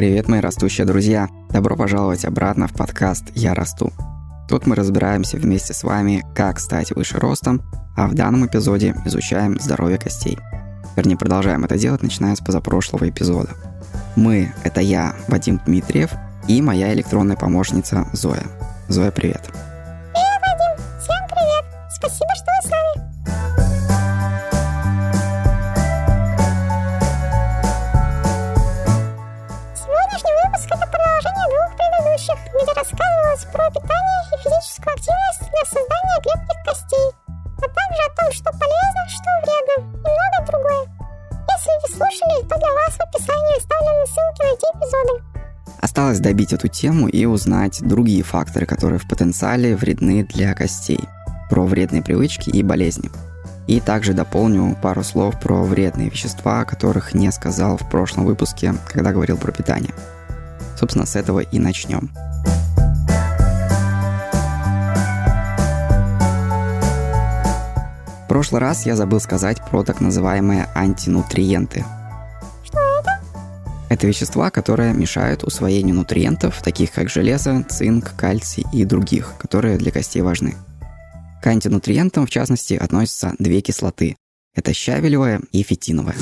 Привет, мои растущие друзья! Добро пожаловать обратно в подкаст «Я расту». Тут мы разбираемся вместе с вами, как стать выше ростом, а в данном эпизоде изучаем здоровье костей. Вернее, продолжаем это делать, начиная с позапрошлого эпизода. Мы — это я, Вадим Дмитриев, и моя электронная помощница Зоя. Зоя, привет! Привет, Вадим! Всем привет! Спасибо, что рассказывалось про питание и физическую активность для создания крепких костей, а также о том, что полезно, что вредно и многое другое. Если не слушали, то для вас в описании оставлены ссылки на эти эпизоды. Осталось добить эту тему и узнать другие факторы, которые в потенциале вредны для костей, про вредные привычки и болезни. И также дополню пару слов про вредные вещества, о которых не сказал в прошлом выпуске, когда говорил про питание. Собственно, с этого и начнем. Прошлый раз я забыл сказать про так называемые антинутриенты. Что это? Это вещества, которые мешают усвоению нутриентов, таких как железо, цинк, кальций и других, которые для костей важны. К антинутриентам, в частности, относятся две кислоты. Это щавелевая и фитиновая.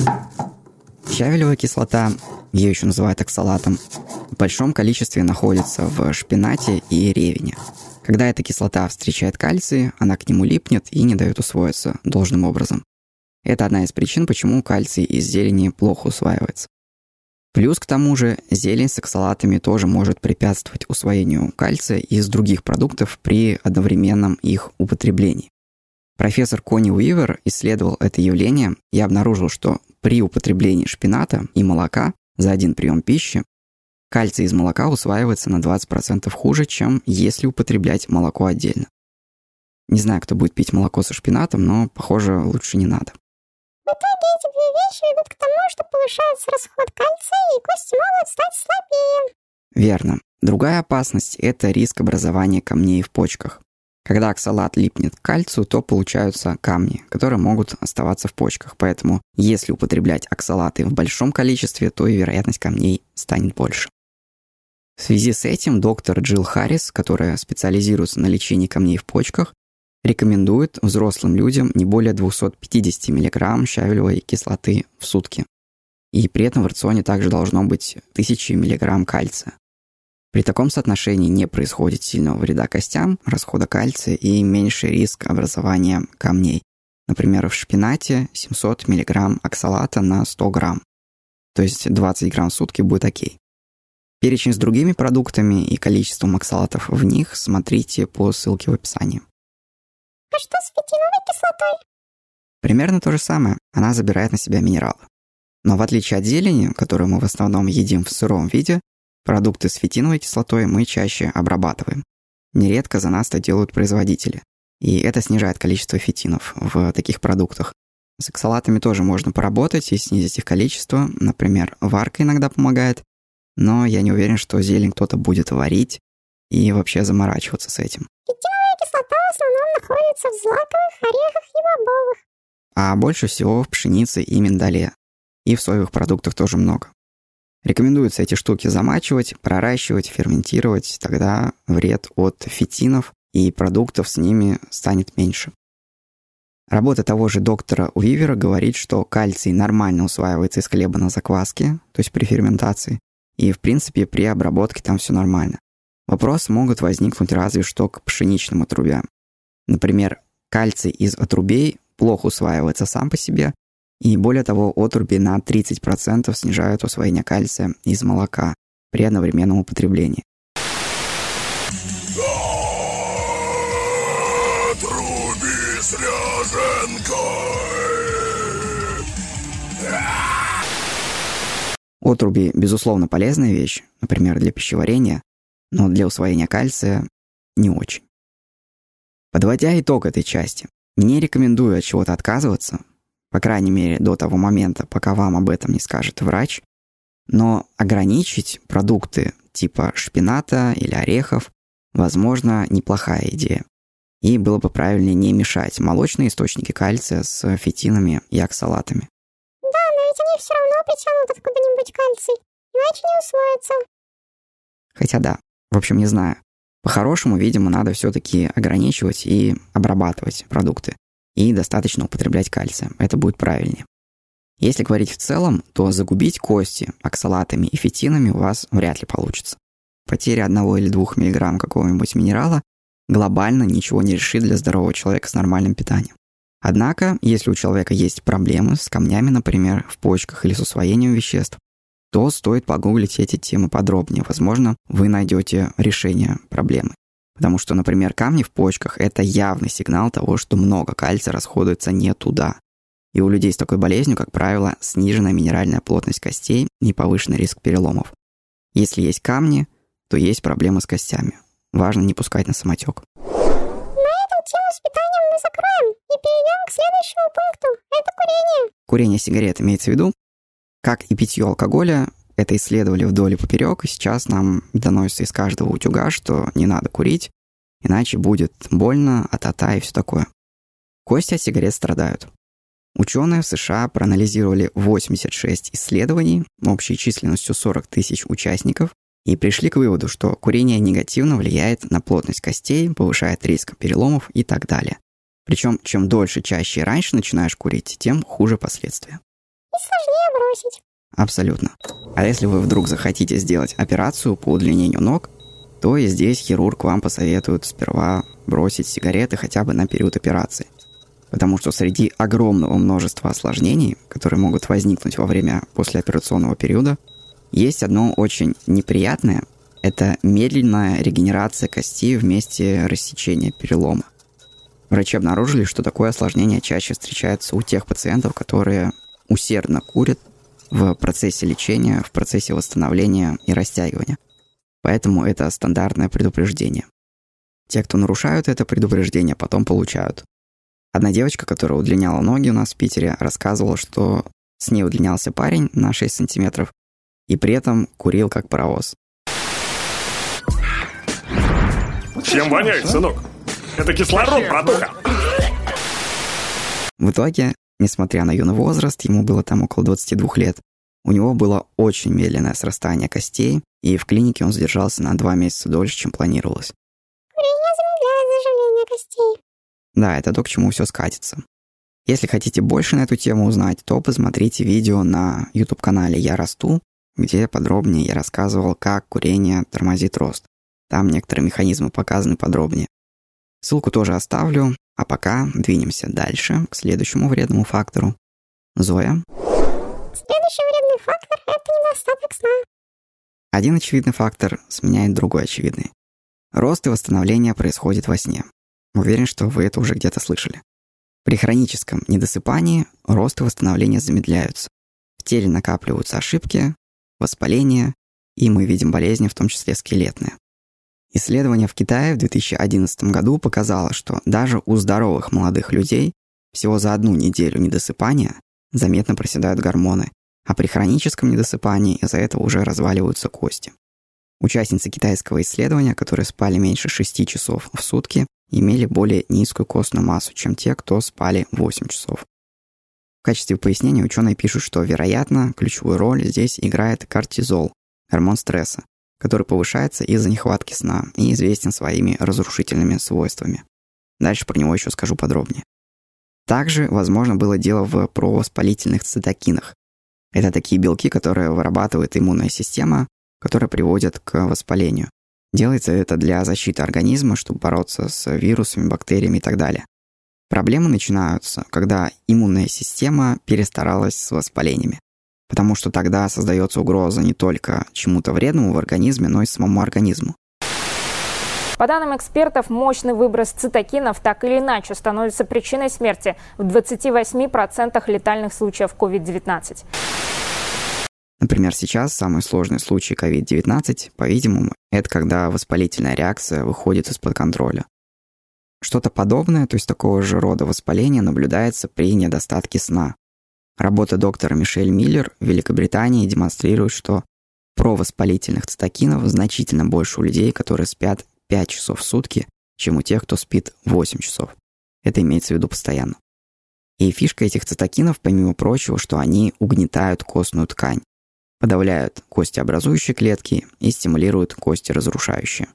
Щавелевая кислота, ее еще называют оксалатом, в большом количестве находится в шпинате и ревене. Когда эта кислота встречает кальций, она к нему липнет и не дает усвоиться должным образом. Это одна из причин, почему кальций из зелени плохо усваивается. Плюс к тому же зелень с оксалатами тоже может препятствовать усвоению кальция из других продуктов при одновременном их употреблении. Профессор Кони Уивер исследовал это явление и обнаружил, что при употреблении шпината и молока за один прием пищи кальций из молока усваивается на 20% хуже, чем если употреблять молоко отдельно. Не знаю, кто будет пить молоко со шпинатом, но, похоже, лучше не надо. В итоге эти две вещи ведут к тому, что повышается расход кальция, и кости могут стать слабее. Верно. Другая опасность – это риск образования камней в почках. Когда оксалат липнет к кальцию, то получаются камни, которые могут оставаться в почках. Поэтому, если употреблять оксалаты в большом количестве, то и вероятность камней станет больше. В связи с этим доктор Джилл Харрис, которая специализируется на лечении камней в почках, рекомендует взрослым людям не более 250 мг щавелевой кислоты в сутки. И при этом в рационе также должно быть 1000 мг кальция. При таком соотношении не происходит сильного вреда костям, расхода кальция и меньший риск образования камней. Например, в шпинате 700 мг оксалата на 100 грамм. То есть 20 грамм в сутки будет окей. Перечень с другими продуктами и количеством оксалатов в них смотрите по ссылке в описании. А что с фитиновой кислотой? Примерно то же самое. Она забирает на себя минералы. Но в отличие от зелени, которую мы в основном едим в сыром виде, продукты с фитиновой кислотой мы чаще обрабатываем. Нередко за нас это делают производители. И это снижает количество фитинов в таких продуктах. С оксалатами тоже можно поработать и снизить их количество. Например, варка иногда помогает. Но я не уверен, что зелень кто-то будет варить и вообще заморачиваться с этим. Фитиновая кислота в основном находится в злаковых, орехах и бобовых. А больше всего в пшенице и миндале. И в соевых продуктах тоже много. Рекомендуется эти штуки замачивать, проращивать, ферментировать, тогда вред от фитинов и продуктов с ними станет меньше. Работа того же доктора Уивера говорит, что кальций нормально усваивается из хлеба на закваске, то есть при ферментации, и в принципе при обработке там все нормально. Вопросы могут возникнуть разве что к пшеничным отрубям. Например, кальций из отрубей плохо усваивается сам по себе, и более того, отруби на 30% снижают усвоение кальция из молока при одновременном употреблении. Отруби, безусловно, полезная вещь, например, для пищеварения, но для усвоения кальция не очень. Подводя итог этой части, не рекомендую от чего-то отказываться, по крайней мере до того момента, пока вам об этом не скажет врач, но ограничить продукты типа шпината или орехов, возможно, неплохая идея. И было бы правильнее не мешать молочные источники кальция с фитинами и оксалатами. Они все равно притянут откуда-нибудь кальций. иначе не усвоится. Хотя да, в общем, не знаю. По-хорошему, видимо, надо все-таки ограничивать и обрабатывать продукты. И достаточно употреблять кальция. Это будет правильнее. Если говорить в целом, то загубить кости оксалатами и фитинами у вас вряд ли получится. Потеря 1 или 2 мг какого-нибудь минерала глобально ничего не решит для здорового человека с нормальным питанием. Однако, если у человека есть проблемы с камнями, например, в почках или с усвоением веществ, то стоит погуглить эти темы подробнее. Возможно, вы найдете решение проблемы. Потому что, например, камни в почках – это явный сигнал того, что много кальция расходуется не туда. И у людей с такой болезнью, как правило, сниженная минеральная плотность костей и повышенный риск переломов. Если есть камни, то есть проблемы с костями. Важно не пускать на самотек. На этом тему с питанием мы закроем перейдем к следующему пункту. Это курение. Курение сигарет имеется в виду, как и питье алкоголя, это исследовали вдоль и поперек, и сейчас нам доносится из каждого утюга, что не надо курить, иначе будет больно, а-та-та и все такое. Кости от сигарет страдают. Ученые в США проанализировали 86 исследований общей численностью 40 тысяч участников и пришли к выводу, что курение негативно влияет на плотность костей, повышает риск переломов и так далее. Причем, чем дольше, чаще и раньше начинаешь курить, тем хуже последствия. И сложнее бросить. Абсолютно. А если вы вдруг захотите сделать операцию по удлинению ног, то и здесь хирург вам посоветует сперва бросить сигареты хотя бы на период операции. Потому что среди огромного множества осложнений, которые могут возникнуть во время послеоперационного периода, есть одно очень неприятное – это медленная регенерация кости в месте рассечения перелома. Врачи обнаружили, что такое осложнение чаще встречается у тех пациентов, которые усердно курят в процессе лечения, в процессе восстановления и растягивания. Поэтому это стандартное предупреждение. Те, кто нарушают это предупреждение, потом получают. Одна девочка, которая удлиняла ноги у нас в Питере, рассказывала, что с ней удлинялся парень на 6 сантиметров и при этом курил как паровоз. Чем воняет, сынок? Это кислород, братуха. В итоге Несмотря на юный возраст, ему было там около 22 лет, у него было очень медленное срастание костей, и в клинике он задержался на два месяца дольше, чем планировалось. Курение замедляет заживление костей. Да, это то, к чему все скатится. Если хотите больше на эту тему узнать, то посмотрите видео на YouTube-канале «Я расту», где подробнее я рассказывал, как курение тормозит рост. Там некоторые механизмы показаны подробнее. Ссылку тоже оставлю, а пока двинемся дальше к следующему вредному фактору. Зоя. Следующий вредный фактор – это недостаток сна. Один очевидный фактор сменяет другой очевидный. Рост и восстановление происходит во сне. Уверен, что вы это уже где-то слышали. При хроническом недосыпании рост и восстановление замедляются. В теле накапливаются ошибки, воспаление, и мы видим болезни, в том числе скелетные. Исследование в Китае в 2011 году показало, что даже у здоровых молодых людей всего за одну неделю недосыпания заметно проседают гормоны, а при хроническом недосыпании из-за этого уже разваливаются кости. Участницы китайского исследования, которые спали меньше 6 часов в сутки, имели более низкую костную массу, чем те, кто спали 8 часов. В качестве пояснения ученые пишут, что, вероятно, ключевую роль здесь играет кортизол, гормон стресса, который повышается из-за нехватки сна и известен своими разрушительными свойствами. Дальше про него еще скажу подробнее. Также, возможно, было дело в провоспалительных цитокинах. Это такие белки, которые вырабатывает иммунная система, которые приводят к воспалению. Делается это для защиты организма, чтобы бороться с вирусами, бактериями и так далее. Проблемы начинаются, когда иммунная система перестаралась с воспалениями потому что тогда создается угроза не только чему-то вредному в организме, но и самому организму. По данным экспертов, мощный выброс цитокинов так или иначе становится причиной смерти в 28% летальных случаев COVID-19. Например, сейчас самый сложный случай COVID-19, по-видимому, это когда воспалительная реакция выходит из-под контроля. Что-то подобное, то есть такого же рода воспаление, наблюдается при недостатке сна. Работа доктора Мишель Миллер в Великобритании демонстрирует, что провоспалительных цитокинов значительно больше у людей, которые спят 5 часов в сутки, чем у тех, кто спит 8 часов. Это имеется в виду постоянно. И фишка этих цитокинов, помимо прочего, что они угнетают костную ткань. подавляют костеобразующие клетки и стимулируют кости разрушающие.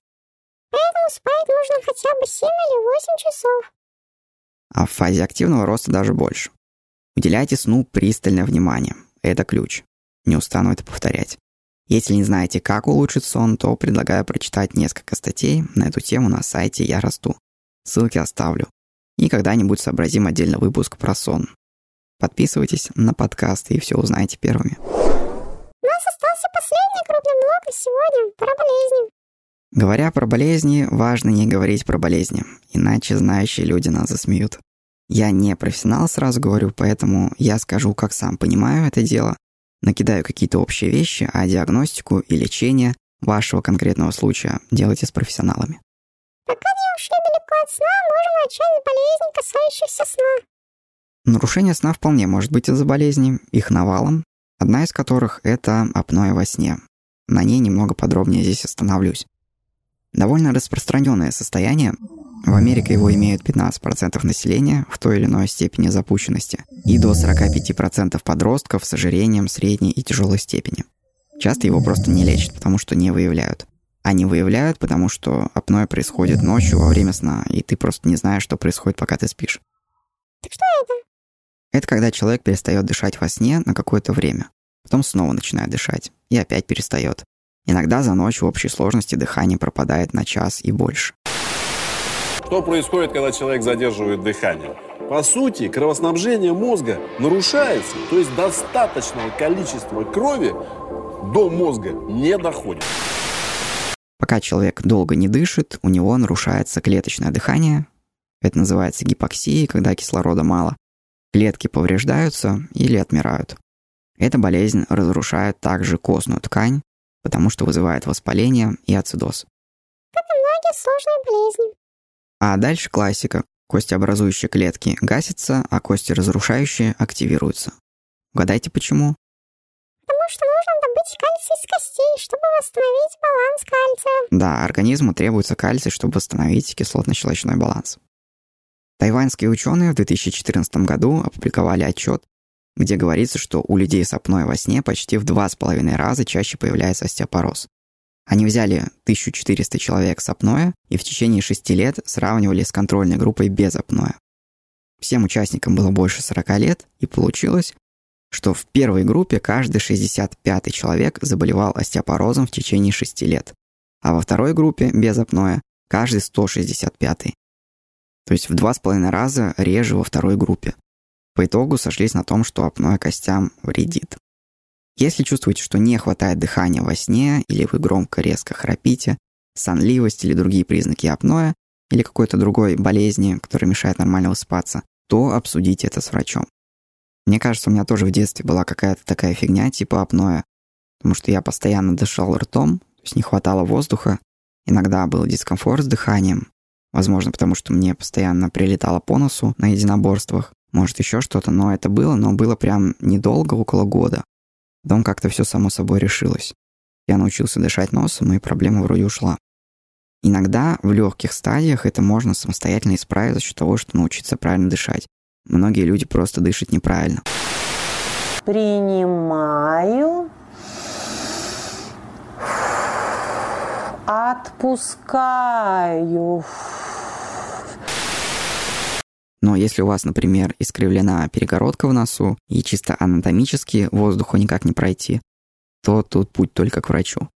Поэтому спать нужно хотя бы 7 или 8 часов. А в фазе активного роста даже больше. Уделяйте сну пристальное внимание. Это ключ. Не устану это повторять. Если не знаете, как улучшить сон, то предлагаю прочитать несколько статей на эту тему на сайте «Я расту». Ссылки оставлю. И когда-нибудь сообразим отдельный выпуск про сон. Подписывайтесь на подкасты и все узнаете первыми. У нас остался последний крупный блок сегодня про болезни. Говоря про болезни, важно не говорить про болезни, иначе знающие люди нас засмеют. Я не профессионал, сразу говорю, поэтому я скажу, как сам понимаю это дело, накидаю какие-то общие вещи, а диагностику и лечение вашего конкретного случая делайте с профессионалами. Пока не ушли далеко от сна, можем начать с болезней, касающихся сна. Нарушение сна вполне может быть из-за болезни, их навалом, одна из которых – это апноэ во сне. На ней немного подробнее здесь остановлюсь. Довольно распространенное состояние. В Америке его имеют 15% населения в той или иной степени запущенности и до 45% подростков с ожирением средней и тяжелой степени. Часто его просто не лечат, потому что не выявляют. Они выявляют, потому что апноэ происходит ночью во время сна, и ты просто не знаешь, что происходит, пока ты спишь. Так что это? Это когда человек перестает дышать во сне на какое-то время. Потом снова начинает дышать. И опять перестает. Иногда за ночь в общей сложности дыхание пропадает на час и больше. Что происходит, когда человек задерживает дыхание? По сути, кровоснабжение мозга нарушается, то есть достаточного количества крови до мозга не доходит. Пока человек долго не дышит, у него нарушается клеточное дыхание. Это называется гипоксией, когда кислорода мало. Клетки повреждаются или отмирают. Эта болезнь разрушает также костную ткань, потому что вызывает воспаление и ацидоз. Как и многие сложные болезни. А дальше классика. Костеобразующие клетки гасятся, а кости разрушающие активируются. Угадайте почему? Потому что нужно добыть кальций из костей, чтобы восстановить баланс кальция. Да, организму требуется кальций, чтобы восстановить кислотно-щелочной баланс. Тайваньские ученые в 2014 году опубликовали отчет, где говорится, что у людей с апноэ во сне почти в два с половиной раза чаще появляется остеопороз. Они взяли 1400 человек с апноэ и в течение шести лет сравнивали с контрольной группой без апноэ. Всем участникам было больше 40 лет, и получилось, что в первой группе каждый 65 человек заболевал остеопорозом в течение 6 лет, а во второй группе без апноэ каждый 165. То есть в два с половиной раза реже во второй группе. По итогу сошлись на том, что апноэ костям вредит. Если чувствуете, что не хватает дыхания во сне, или вы громко резко храпите, сонливость или другие признаки апноэ, или какой-то другой болезни, которая мешает нормально выспаться, то обсудите это с врачом. Мне кажется, у меня тоже в детстве была какая-то такая фигня типа апноэ, потому что я постоянно дышал ртом, то есть не хватало воздуха, иногда был дискомфорт с дыханием, возможно, потому что мне постоянно прилетало по носу на единоборствах, может еще что-то, но это было, но было прям недолго, около года. Потом как-то все само собой решилось. Я научился дышать носом, и проблема вроде ушла. Иногда в легких стадиях это можно самостоятельно исправить за счет того, что научиться правильно дышать. Многие люди просто дышат неправильно. Принимаю. Отпускаю. Но если у вас, например, искривлена перегородка в носу и чисто анатомически воздуху никак не пройти, то тут путь только к врачу.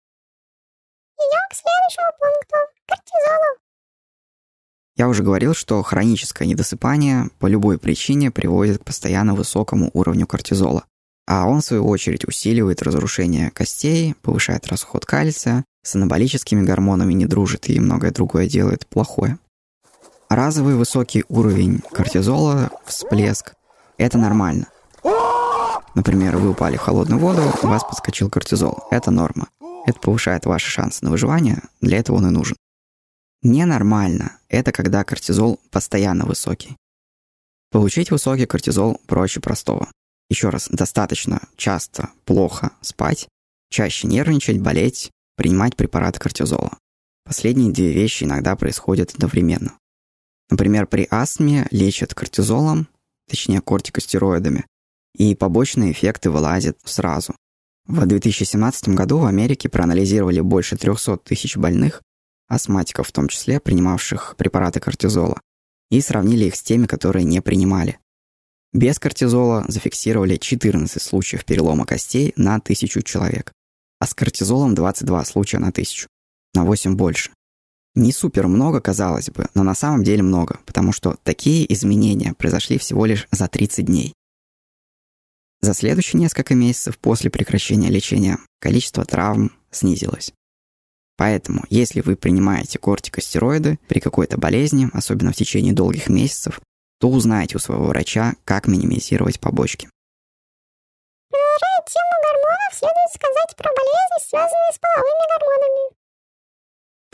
Идем к следующему пункту – кортизолу. Я уже говорил, что хроническое недосыпание по любой причине приводит к постоянно высокому уровню кортизола. А он, в свою очередь, усиливает разрушение костей, повышает расход кальция, с анаболическими гормонами не дружит и многое другое делает плохое. Разовый высокий уровень кортизола, всплеск – это нормально. Например, вы упали в холодную воду, у вас подскочил кортизол. Это норма. Это повышает ваши шансы на выживание, для этого он и нужен. Ненормально – это когда кортизол постоянно высокий. Получить высокий кортизол проще простого. Еще раз, достаточно часто плохо спать, чаще нервничать, болеть, принимать препараты кортизола. Последние две вещи иногда происходят одновременно. Например, при астме лечат кортизолом, точнее кортикостероидами, и побочные эффекты вылазят сразу. В 2017 году в Америке проанализировали больше 300 тысяч больных, астматиков в том числе, принимавших препараты кортизола, и сравнили их с теми, которые не принимали. Без кортизола зафиксировали 14 случаев перелома костей на тысячу человек, а с кортизолом 22 случая на тысячу, на 8 больше. Не супер много, казалось бы, но на самом деле много, потому что такие изменения произошли всего лишь за 30 дней. За следующие несколько месяцев после прекращения лечения количество травм снизилось. Поэтому, если вы принимаете кортикостероиды при какой-то болезни, особенно в течение долгих месяцев, то узнайте у своего врача, как минимизировать побочки. Продолжая тему гормонов, следует сказать про болезни, связанные с половыми гормонами.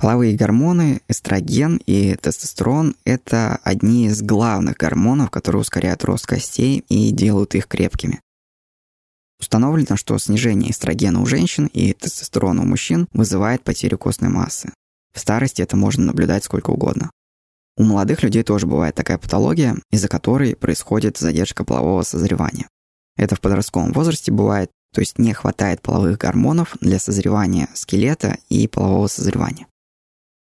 Половые гормоны, эстроген и тестостерон – это одни из главных гормонов, которые ускоряют рост костей и делают их крепкими. Установлено, что снижение эстрогена у женщин и тестостерона у мужчин вызывает потерю костной массы. В старости это можно наблюдать сколько угодно. У молодых людей тоже бывает такая патология, из-за которой происходит задержка полового созревания. Это в подростковом возрасте бывает, то есть не хватает половых гормонов для созревания скелета и полового созревания.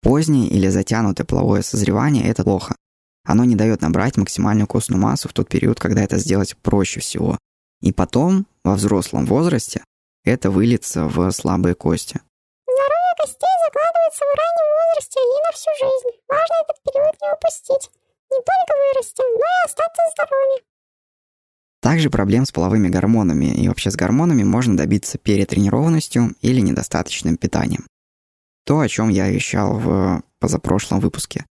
Позднее или затянутое половое созревание – это плохо. Оно не дает набрать максимальную костную массу в тот период, когда это сделать проще всего. И потом, во взрослом возрасте, это выльется в слабые кости. Здоровье костей закладывается в раннем возрасте и на всю жизнь. Важно этот период не упустить. Не только вырасти, но и остаться здоровыми. Также проблем с половыми гормонами и вообще с гормонами можно добиться перетренированностью или недостаточным питанием. То, о чем я вещал в позапрошлом выпуске.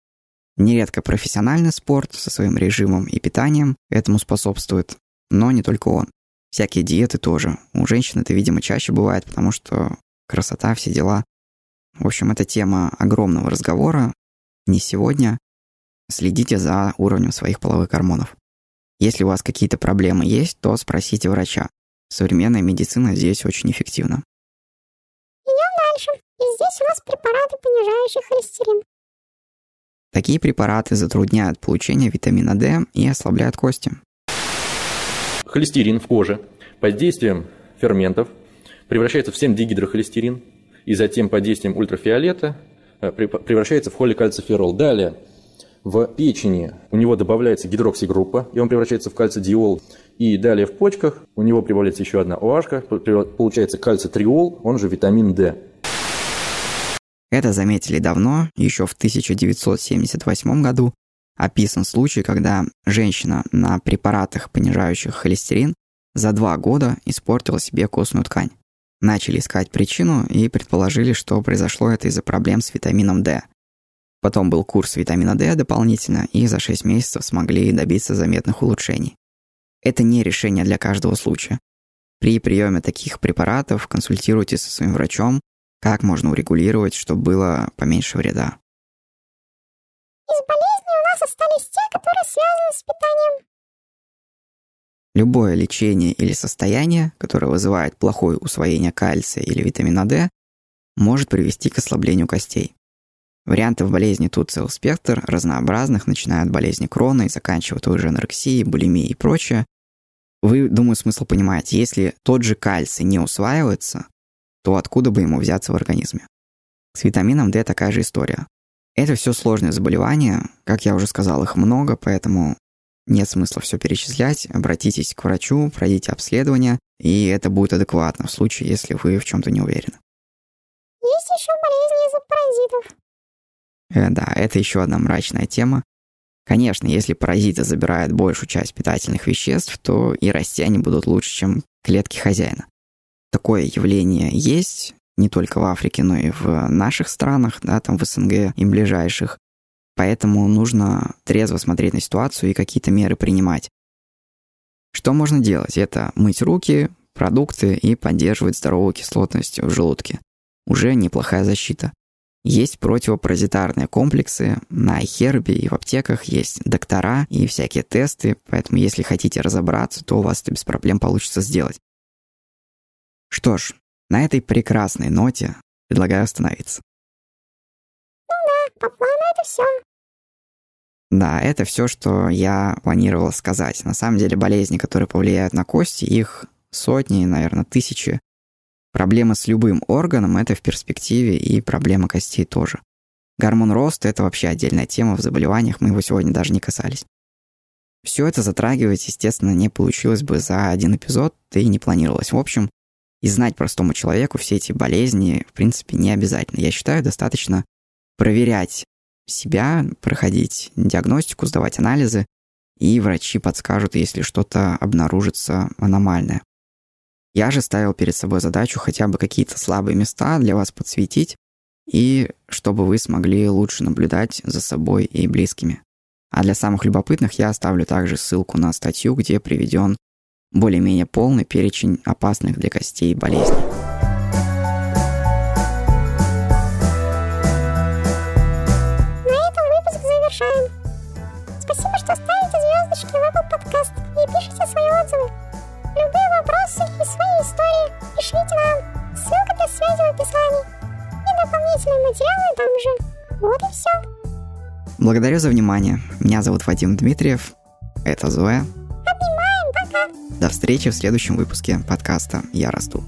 Нередко профессиональный спорт со своим режимом и питанием этому способствует, но не только он. Всякие диеты тоже. У женщин это, видимо, чаще бывает, потому что красота, все дела. В общем, это тема огромного разговора. Не сегодня. Следите за уровнем своих половых гормонов. Если у вас какие-то проблемы есть, то спросите врача. Современная медицина здесь очень эффективна. Идем дальше. И здесь у нас препараты, понижающие холестерин. Такие препараты затрудняют получение витамина D и ослабляют кости. Холестерин в коже под действием ферментов превращается в 7-дигидрохолестерин и затем под действием ультрафиолета э, превращается в холикальциферол. Далее в печени у него добавляется гидроксигруппа, и он превращается в кальцидиол. И далее в почках у него прибавляется еще одна OH, получается кальцитриол, он же витамин D. Это заметили давно, еще в 1978 году. Описан случай, когда женщина на препаратах, понижающих холестерин, за два года испортила себе костную ткань. Начали искать причину и предположили, что произошло это из-за проблем с витамином D. Потом был курс витамина D дополнительно, и за 6 месяцев смогли добиться заметных улучшений. Это не решение для каждого случая. При приеме таких препаратов консультируйтесь со своим врачом, как можно урегулировать, чтобы было поменьше вреда. Из болезней у нас остались те, которые связаны с питанием. Любое лечение или состояние, которое вызывает плохое усвоение кальция или витамина D, может привести к ослаблению костей. Вариантов болезни тут целый спектр, разнообразных, начиная от болезни крона и заканчивая той же анорексией, булимией и прочее. Вы, думаю, смысл понимаете, если тот же кальций не усваивается, то откуда бы ему взяться в организме? С витамином D такая же история. Это все сложные заболевания, как я уже сказал, их много, поэтому нет смысла все перечислять. Обратитесь к врачу, пройдите обследование, и это будет адекватно в случае, если вы в чем-то не уверены. Есть еще болезни из-за паразитов. Э, да, это еще одна мрачная тема. Конечно, если паразиты забирают большую часть питательных веществ, то и расти они будут лучше, чем клетки хозяина. Такое явление есть не только в Африке, но и в наших странах, да, там в СНГ и ближайших. Поэтому нужно трезво смотреть на ситуацию и какие-то меры принимать. Что можно делать? Это мыть руки, продукты и поддерживать здоровую кислотность в желудке. Уже неплохая защита. Есть противопаразитарные комплексы, на iHerb и в аптеках есть доктора и всякие тесты, поэтому если хотите разобраться, то у вас это без проблем получится сделать. Что ж, на этой прекрасной ноте предлагаю остановиться. Ну да, по плану это все. Да, это все, что я планировал сказать. На самом деле болезни, которые повлияют на кости, их сотни, наверное, тысячи. Проблема с любым органом – это в перспективе и проблема костей тоже. Гормон роста – это вообще отдельная тема в заболеваниях, мы его сегодня даже не касались. Все это затрагивать, естественно, не получилось бы за один эпизод, да и не планировалось. В общем, и знать простому человеку все эти болезни, в принципе, не обязательно. Я считаю, достаточно проверять себя, проходить диагностику, сдавать анализы, и врачи подскажут, если что-то обнаружится аномальное. Я же ставил перед собой задачу хотя бы какие-то слабые места для вас подсветить, и чтобы вы смогли лучше наблюдать за собой и близкими. А для самых любопытных я оставлю также ссылку на статью, где приведен более-менее полный перечень опасных для костей болезней. На этом выпуск завершаем. Спасибо, что ставите звездочки в Apple Podcast и пишите свои отзывы. Любые вопросы и свои истории пишите нам. Ссылка для связи в описании. И дополнительные материалы там же. Вот и все. Благодарю за внимание. Меня зовут Вадим Дмитриев. Это Зоя. До встречи в следующем выпуске подкаста «Я расту».